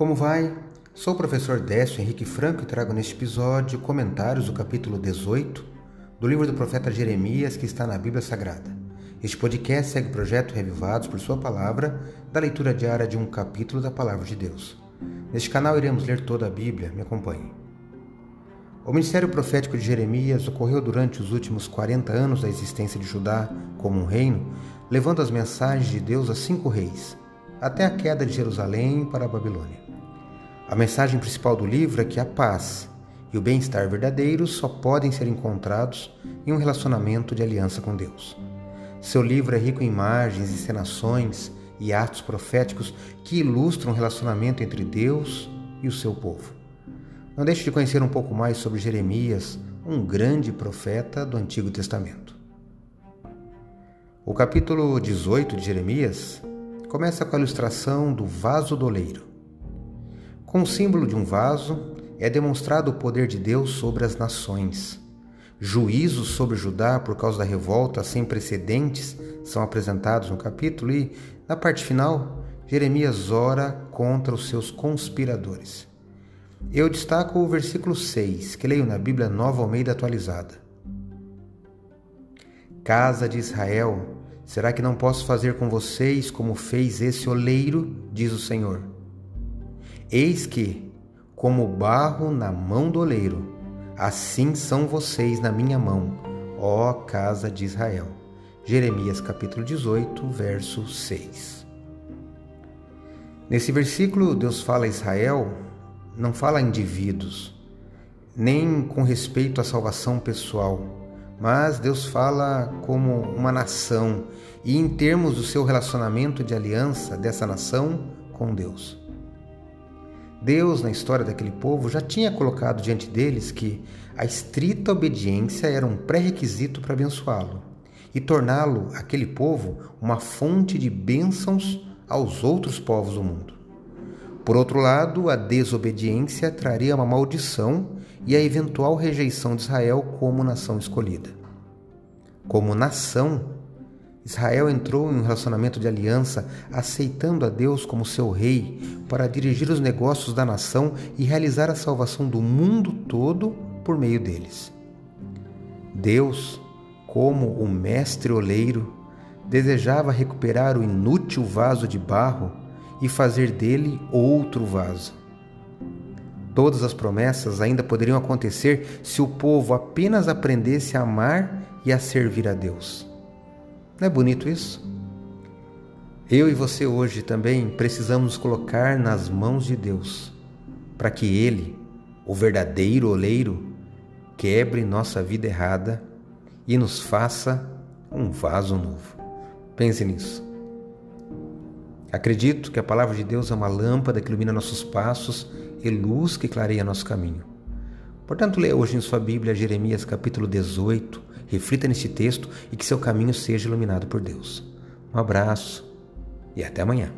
Como vai? Sou o professor Décio Henrique Franco e trago neste episódio comentários do capítulo 18 do livro do profeta Jeremias que está na Bíblia Sagrada. Este podcast segue o projeto Revivados por Sua Palavra, da leitura diária de um capítulo da Palavra de Deus. Neste canal iremos ler toda a Bíblia, me acompanhe. O ministério profético de Jeremias ocorreu durante os últimos 40 anos da existência de Judá como um reino, levando as mensagens de Deus a cinco reis, até a queda de Jerusalém para a Babilônia. A mensagem principal do livro é que a paz e o bem-estar verdadeiros só podem ser encontrados em um relacionamento de aliança com Deus. Seu livro é rico em imagens, encenações e atos proféticos que ilustram o relacionamento entre Deus e o seu povo. Não deixe de conhecer um pouco mais sobre Jeremias, um grande profeta do Antigo Testamento. O capítulo 18 de Jeremias começa com a ilustração do vaso doleiro. Com o símbolo de um vaso, é demonstrado o poder de Deus sobre as nações. Juízos sobre Judá por causa da revolta sem precedentes são apresentados no capítulo e, na parte final, Jeremias ora contra os seus conspiradores. Eu destaco o versículo 6, que leio na Bíblia Nova Almeida atualizada. Casa de Israel, Será que não posso fazer com vocês como fez esse oleiro? diz o Senhor. Eis que, como barro na mão do oleiro, assim são vocês na minha mão, ó casa de Israel. Jeremias capítulo 18, verso 6. Nesse versículo, Deus fala a Israel, não fala a indivíduos, nem com respeito à salvação pessoal mas Deus fala como uma nação e em termos do seu relacionamento de aliança dessa nação com Deus. Deus, na história daquele povo, já tinha colocado diante deles que a estrita obediência era um pré-requisito para abençoá-lo e torná-lo, aquele povo, uma fonte de bênçãos aos outros povos do mundo. Por outro lado, a desobediência traria uma maldição e a eventual rejeição de Israel como nação escolhida. Como nação, Israel entrou em um relacionamento de aliança, aceitando a Deus como seu rei para dirigir os negócios da nação e realizar a salvação do mundo todo por meio deles. Deus, como o mestre oleiro, desejava recuperar o inútil vaso de barro e fazer dele outro vaso. Todas as promessas ainda poderiam acontecer se o povo apenas aprendesse a amar e a servir a Deus. Não é bonito isso? Eu e você hoje também precisamos colocar nas mãos de Deus, para que Ele, o verdadeiro oleiro, quebre nossa vida errada e nos faça um vaso novo. Pense nisso. Acredito que a palavra de Deus é uma lâmpada que ilumina nossos passos e luz que clareia nosso caminho. Portanto, leia hoje em sua Bíblia Jeremias capítulo 18, reflita neste texto e que seu caminho seja iluminado por Deus. Um abraço e até amanhã.